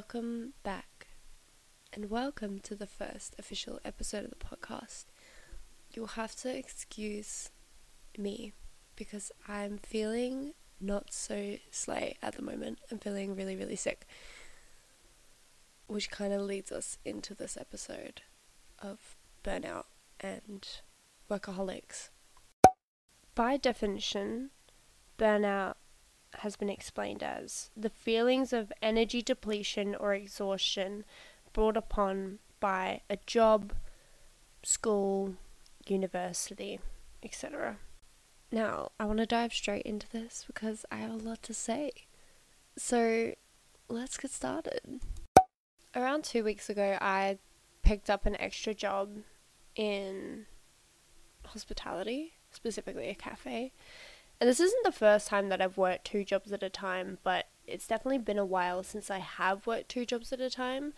welcome back, and welcome to the first official episode of the podcast. You'll have to excuse me because I'm feeling not so slay at the moment. I'm feeling really, really sick, which kind of leads us into this episode of burnout and workaholics. By definition, burnout has been explained as the feelings of energy depletion or exhaustion brought upon by a job, school, university, etc. Now, I want to dive straight into this because I have a lot to say. So, let's get started. Around two weeks ago, I picked up an extra job in hospitality, specifically a cafe. And this isn't the first time that I've worked two jobs at a time, but it's definitely been a while since I have worked two jobs at a time.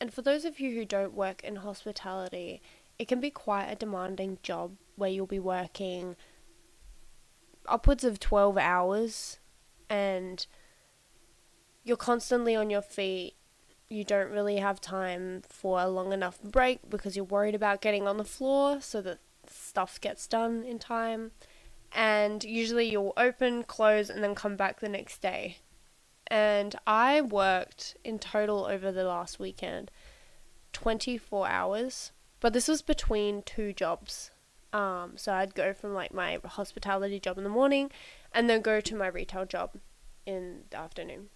And for those of you who don't work in hospitality, it can be quite a demanding job where you'll be working upwards of 12 hours and you're constantly on your feet. You don't really have time for a long enough break because you're worried about getting on the floor so that stuff gets done in time and usually you'll open, close, and then come back the next day. And I worked in total over the last weekend 24 hours, but this was between two jobs. Um, so I'd go from like my hospitality job in the morning and then go to my retail job in the afternoon.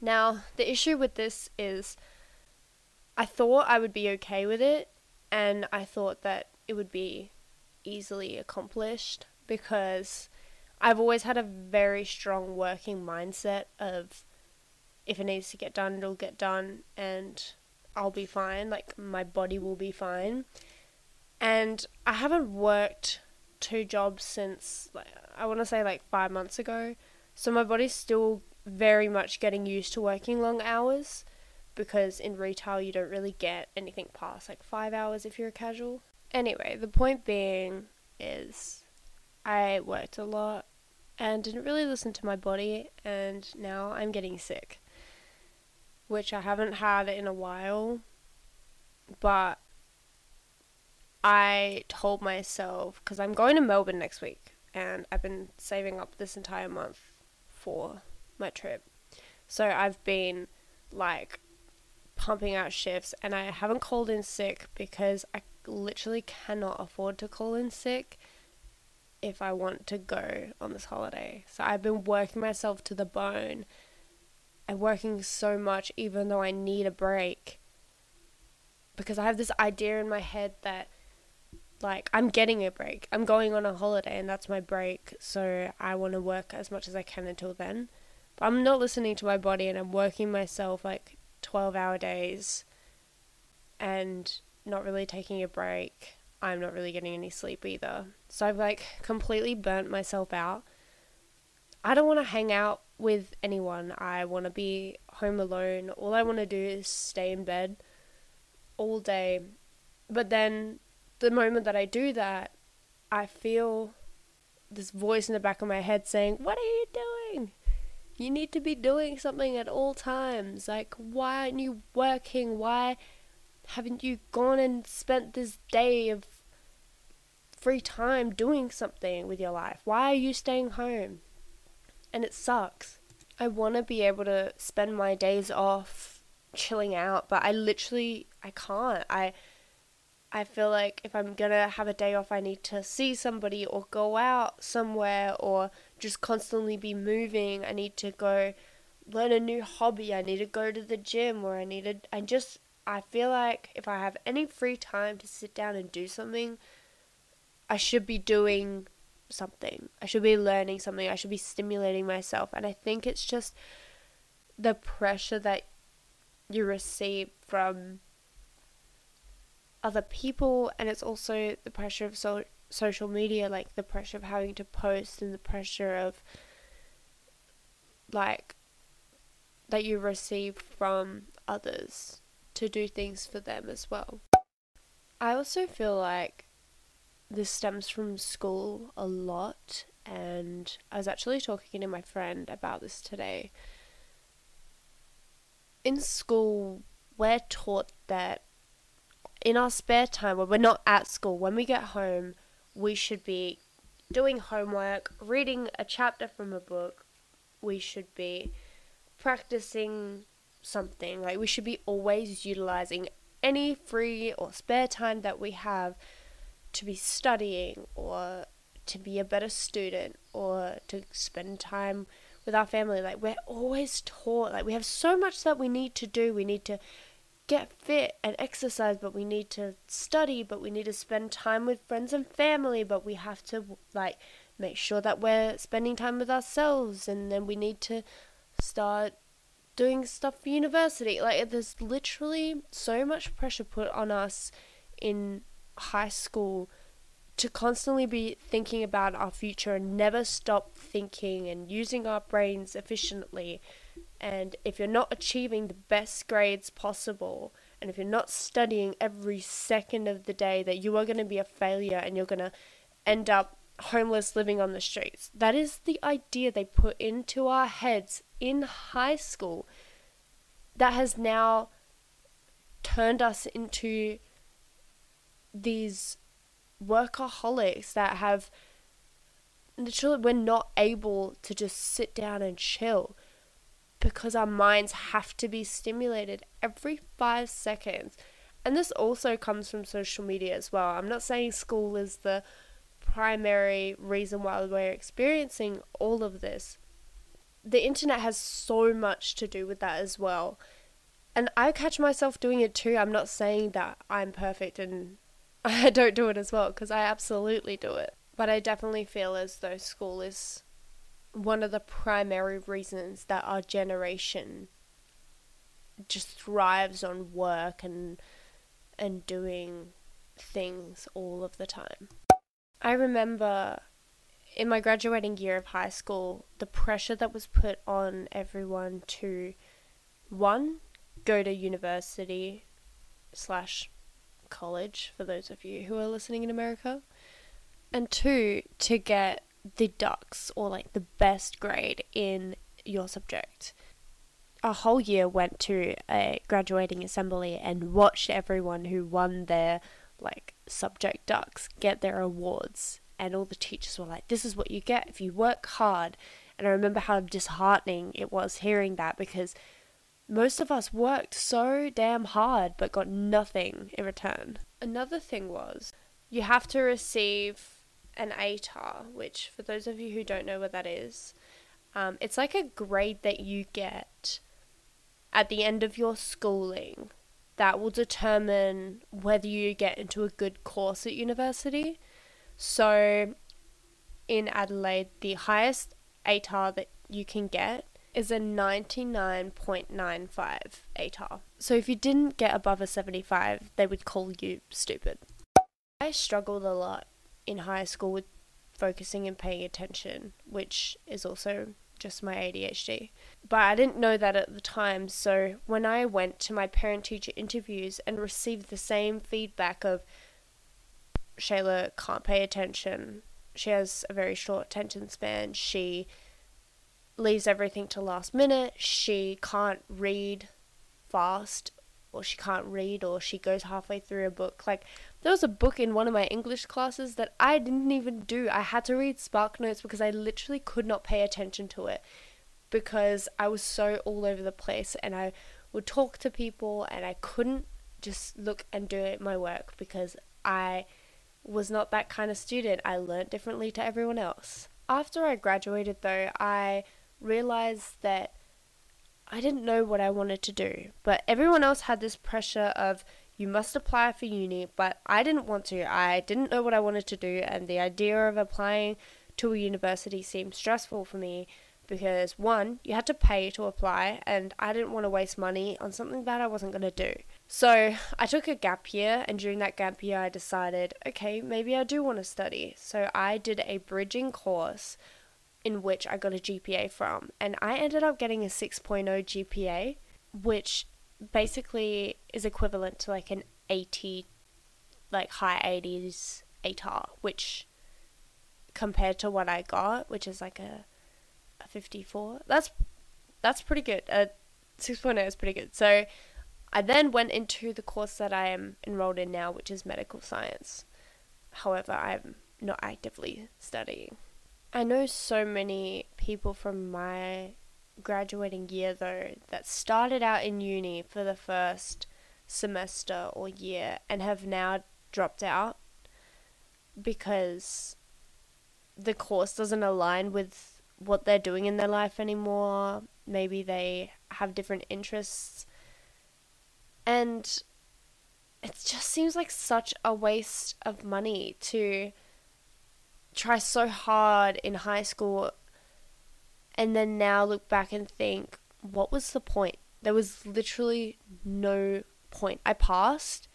Now, the issue with this is I thought I would be okay with it and I thought that it would be easily accomplished because I've always had a very strong working mindset of if it needs to get done, it'll get done and I'll be fine. Like my body will be fine. And I haven't worked two jobs since like I want to say like 5 months ago. So my body's still very much getting used to working long hours because in retail you don't really get anything past like 5 hours if you're a casual. Anyway, the point being is I worked a lot and didn't really listen to my body, and now I'm getting sick, which I haven't had in a while. But I told myself, because I'm going to Melbourne next week, and I've been saving up this entire month for my trip. So I've been like pumping out shifts, and I haven't called in sick because I literally cannot afford to call in sick if I want to go on this holiday. So I've been working myself to the bone and working so much, even though I need a break. Because I have this idea in my head that, like, I'm getting a break. I'm going on a holiday, and that's my break. So I want to work as much as I can until then. But I'm not listening to my body, and I'm working myself like 12 hour days and not really taking a break I'm not really getting any sleep either. So I've like completely burnt myself out. I don't want to hang out with anyone. I want to be home alone. All I want to do is stay in bed all day. But then the moment that I do that, I feel this voice in the back of my head saying, What are you doing? You need to be doing something at all times. Like, why aren't you working? Why haven't you gone and spent this day of free time doing something with your life? Why are you staying home? And it sucks. I want to be able to spend my days off chilling out, but I literally I can't. I I feel like if I'm going to have a day off, I need to see somebody or go out somewhere or just constantly be moving. I need to go learn a new hobby. I need to go to the gym or I need to I just I feel like if I have any free time to sit down and do something, I should be doing something. I should be learning something. I should be stimulating myself. And I think it's just the pressure that you receive from other people and it's also the pressure of so- social media like the pressure of having to post and the pressure of like that you receive from others to do things for them as well. I also feel like this stems from school a lot, and I was actually talking to my friend about this today. in school, we're taught that in our spare time, when we're not at school, when we get home, we should be doing homework, reading a chapter from a book. We should be practicing something. Like, we should be always utilizing any free or spare time that we have to be studying or to be a better student or to spend time with our family. Like, we're always taught, like, we have so much that we need to do. We need to get fit and exercise, but we need to study, but we need to spend time with friends and family, but we have to, like, make sure that we're spending time with ourselves, and then we need to start doing stuff for university. Like, there's literally so much pressure put on us in high school to constantly be thinking about our future and never stop thinking and using our brains efficiently. And if you're not achieving the best grades possible, and if you're not studying every second of the day, that you are going to be a failure and you're going to end up homeless living on the streets. That is the idea they put into our heads in high school that has now turned us into these workaholics that have literally we're not able to just sit down and chill because our minds have to be stimulated every five seconds. And this also comes from social media as well. I'm not saying school is the primary reason why we're experiencing all of this. The internet has so much to do with that as well. And I catch myself doing it too. I'm not saying that I'm perfect and I don't do it as well because I absolutely do it. But I definitely feel as though school is one of the primary reasons that our generation just thrives on work and and doing things all of the time. I remember in my graduating year of high school, the pressure that was put on everyone to one, go to university slash college, for those of you who are listening in America, and two, to get the dux or like the best grade in your subject. A whole year went to a graduating assembly and watched everyone who won their like subject dux get their awards and all the teachers were like this is what you get if you work hard and i remember how disheartening it was hearing that because most of us worked so damn hard but got nothing in return. Another thing was you have to receive an ATAR, which, for those of you who don't know what that is, um, it's like a grade that you get at the end of your schooling that will determine whether you get into a good course at university. So, in Adelaide, the highest ATAR that you can get is a 99.95 ATAR. So if you didn't get above a 75, they would call you stupid. I struggled a lot in high school with focusing and paying attention, which is also just my ADHD. But I didn't know that at the time, so when I went to my parent teacher interviews and received the same feedback of Shayla can't pay attention, she has a very short attention span, she leaves everything to last minute. She can't read fast, or she can't read, or she goes halfway through a book. Like, there was a book in one of my English classes that I didn't even do. I had to read Spark Notes because I literally could not pay attention to it because I was so all over the place and I would talk to people and I couldn't just look and do my work because I was not that kind of student. I learned differently to everyone else. After I graduated, though, I realized that I didn't know what I wanted to do, but everyone else had this pressure of you must apply for uni, but I didn't want to. I didn't know what I wanted to do, and the idea of applying to a university seemed stressful for me because one, you had to pay to apply, and I didn't want to waste money on something that I wasn't going to do. So I took a gap year, and during that gap year, I decided, okay, maybe I do want to study. So I did a bridging course in which I got a GPA from. And I ended up getting a 6.0 GPA, which basically is equivalent to like an 80, like high 80s ATAR, which compared to what I got, which is like a, a 54, that's that's pretty good. A 6.0 is pretty good. So I then went into the course that I am enrolled in now, which is medical science. However, I'm not actively studying. I know so many people from my graduating year though that started out in uni for the first semester or year and have now dropped out because the course doesn't align with what they're doing in their life anymore. Maybe they have different interests. And it just seems like such a waste of money to try so hard in high school and then now look back and think, what was the point? There was literally no point. I passed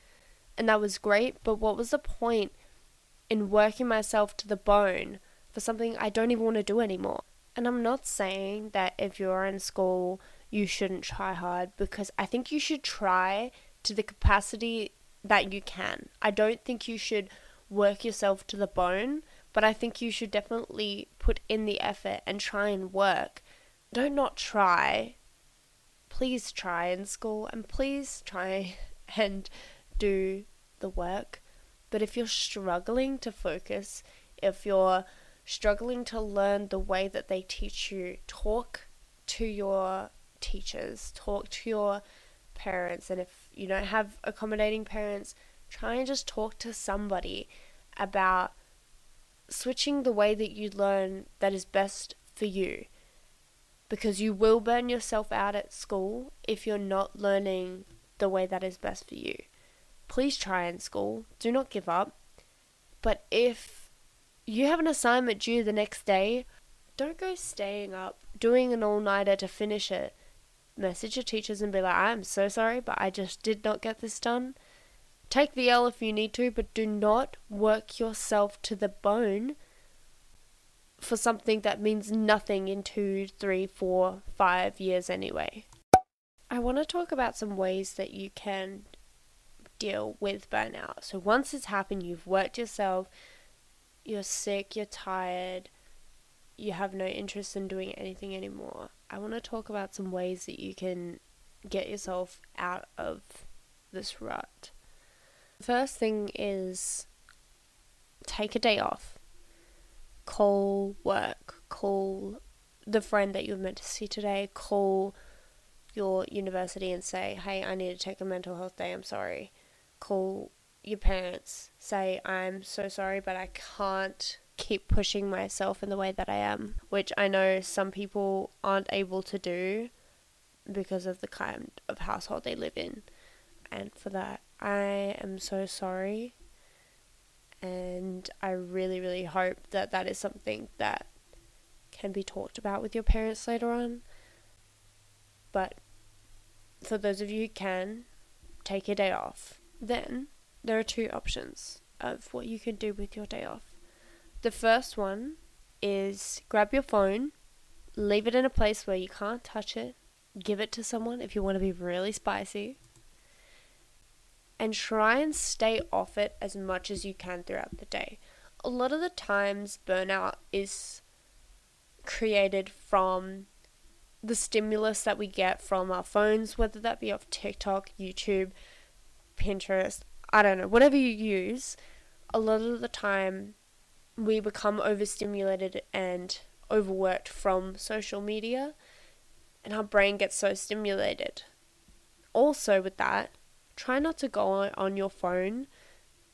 and that was great, but what was the point in working myself to the bone for something I don't even want to do anymore? And I'm not saying that if you're in school, you shouldn't try hard because I think you should try to the capacity that you can. I don't think you should work yourself to the bone, but I think you should definitely put in the effort and try and work. Don't not try. Please try in school and please try and do the work. But if you're struggling to focus, if you're struggling to learn the way that they teach you, talk to your teachers, talk to your parents, and if you don't have accommodating parents, try and just talk to somebody about switching the way that you learn that is best for you. Because you will burn yourself out at school if you're not learning the way that is best for you. Please try in school, do not give up. But if you have an assignment due the next day, don't go staying up, doing an all nighter to finish it. Message your teachers and be like, I'm so sorry, but I just did not get this done. Take the L if you need to, but do not work yourself to the bone for something that means nothing in two, three, four, five years anyway. I want to talk about some ways that you can deal with burnout. So once it's happened, you've worked yourself, you're sick, you're tired, you have no interest in doing anything anymore. I want to talk about some ways that you can get yourself out of this rut. First thing is take a day off. Call work, call the friend that you're meant to see today, call your university and say, hey, I need to take a mental health day, I'm sorry call your parents, say, I'm so sorry, but I can't keep pushing myself in the way that I am, which I know some people aren't able to do because of the kind of household they live in. And for that, I am so sorry. And I really, really hope that that is something that can be talked about with your parents later on. But for those of you who can, take a day off then there are two options of what you can do with your day off. The first one is grab your phone, leave it in a place where you can't touch it, give it to someone if you want to be really spicy, and try and stay off it as much as you can throughout the day. A lot of the times, burnout is created from the stimulus that we get from our phones, whether that be off TikTok, YouTube, Pinterest, I don't know, whatever you use, a lot of the time we become overstimulated and overworked from social media, and our brain gets so stimulated. Also, with that, try not to go on your phone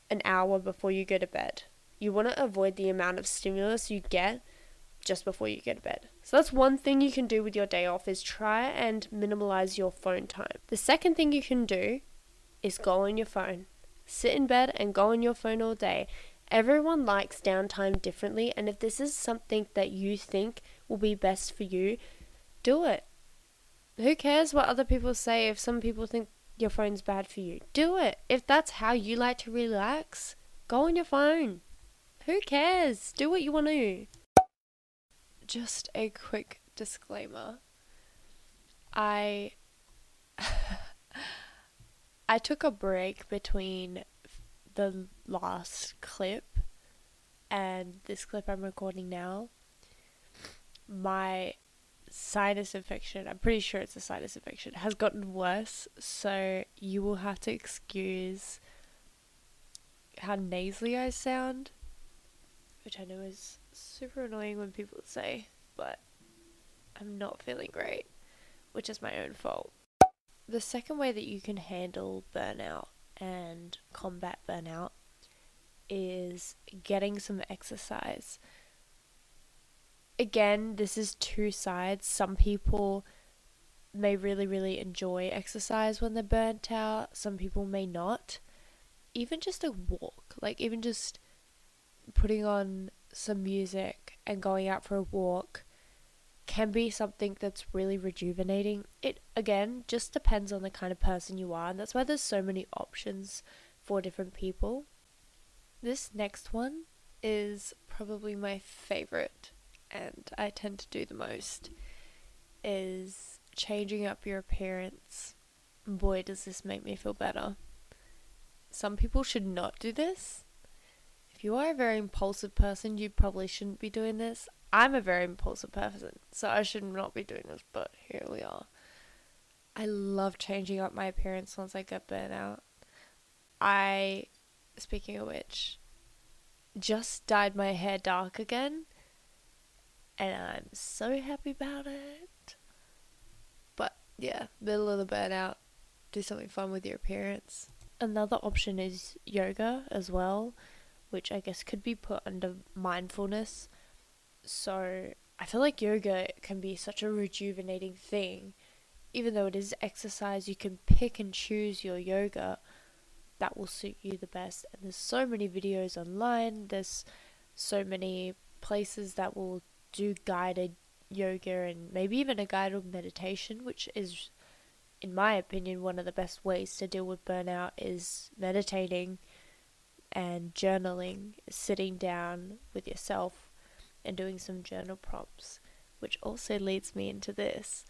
an hour before you go to bed. You want to avoid the amount of stimulus you get just before you go to bed. So that's one thing you can do with your day off is try and minimize your phone time. The second thing you can do is go on your phone. Sit in bed and go on your phone all day. Everyone likes downtime differently, and if this is something that you think will be best for you, do it. Who cares what other people say if some people think your phone's bad for you? Do it. If that's how you like to relax, go on your phone. Who cares? Do what you want to. Just a quick disclaimer. I I took a break between the last clip and this clip I'm recording now. My sinus infection, I'm pretty sure it's a sinus infection, has gotten worse. So you will have to excuse how nasally I sound, which I know is super annoying when people say, but I'm not feeling great, which is my own fault. The second way that you can handle burnout and combat burnout is getting some exercise. Again, this is two sides. Some people may really, really enjoy exercise when they're burnt out, some people may not. Even just a walk, like even just putting on some music and going out for a walk can be something that's really rejuvenating. It again just depends on the kind of person you are, and that's why there's so many options for different people. This next one is probably my favorite, and I tend to do the most, is changing up your appearance. Boy, does this make me feel better. Some people should not do this. If you are a very impulsive person, you probably shouldn't be doing this. I'm a very impulsive person, so I should not be doing this, but here we are. I love changing up my appearance once I get burnt out. I speaking of which, just dyed my hair dark again, and I'm so happy about it. But yeah, middle of the burnout, do something fun with your appearance. Another option is yoga as well, which I guess could be put under mindfulness. So I feel like yoga can be such a rejuvenating thing. Even though it is exercise, you can pick and choose your yoga that will suit you the best. And there's so many videos online, there's so many places that will do guided yoga and maybe even a guided meditation, which is, in my opinion, one of the best ways to deal with burnout is meditating and journaling, sitting down with yourself and doing some journal prompts, which also leads me into this.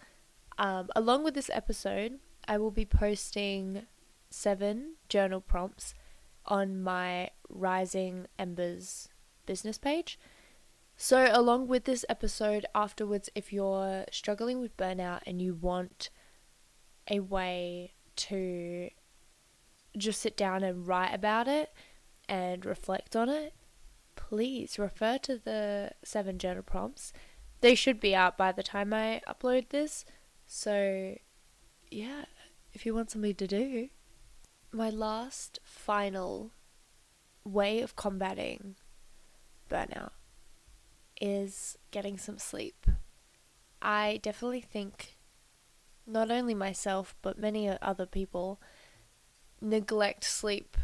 Um, along with this episode, I will be posting seven journal prompts on my Rising Embers business page. So, along with this episode, afterwards, if you're struggling with burnout and you want a way to just sit down and write about it and reflect on it, please refer to the seven journal prompts. They should be out by the time I upload this. So, yeah, if you want something to do, my last final way of combating burnout is getting some sleep. I definitely think not only myself but many other people neglect sleep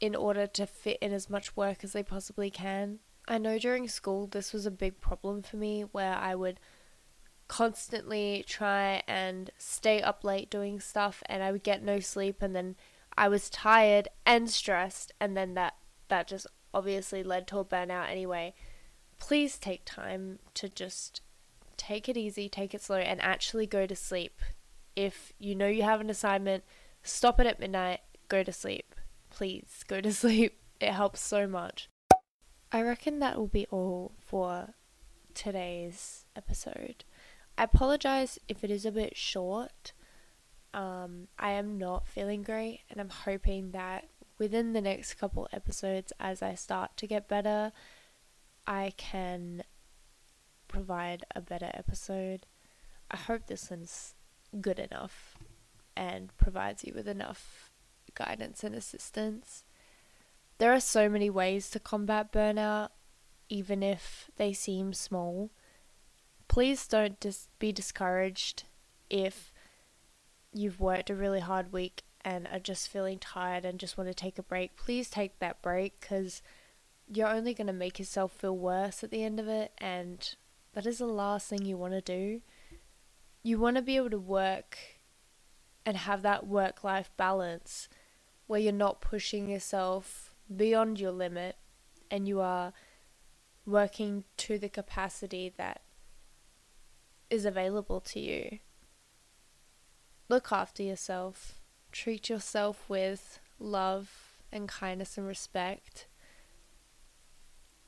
in order to fit in as much work as they possibly can. I know during school this was a big problem for me where I would constantly try and stay up late doing stuff and I would get no sleep and then I was tired and stressed, and then that that just obviously led to a burnout anyway. Please take time to just take it easy, take it slow, and actually go to sleep. If you know you have an assignment, stop it at midnight, go to sleep. Please go to sleep. It helps so much. I reckon that will be all for today's episode. I apologize if it is a bit short. Um, I am not feeling great, and I'm hoping that within the next couple episodes, as I start to get better, I can provide a better episode. I hope this one's good enough and provides you with enough guidance and assistance. There are so many ways to combat burnout, even if they seem small. Please don't dis- be discouraged if you've worked a really hard week and are just feeling tired and just want to take a break, please take that break because you're only going to make yourself feel worse at the end of it, and that is the last thing you want to do. You want to be able to work and have that work life balance where you're not pushing yourself beyond your limit and you are working to the capacity that is available to you. Look after yourself, treat yourself with love and kindness and respect,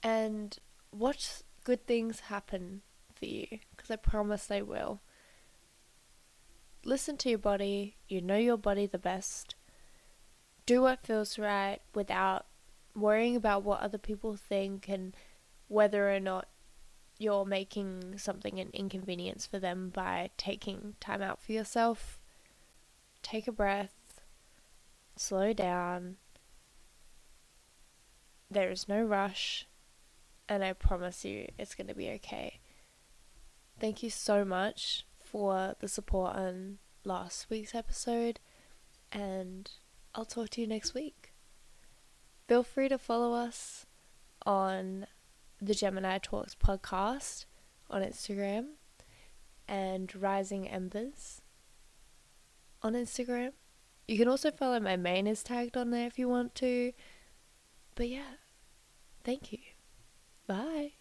and watch good things happen for you because I promise they will. Listen to your body. You know your body the best. Do what feels right without worrying about what other people think and whether or not you're making something an inconvenience for them by taking time out for yourself. Take a breath, slow down. There is no rush, and I promise you it's going to be okay. Thank you so much for the support on last week's episode, and I'll talk to you next week. Feel free to follow us on the Gemini Talks podcast on Instagram and Rising Embers on Instagram. You can also follow my main is tagged on there if you want to. But yeah, thank you. Bye.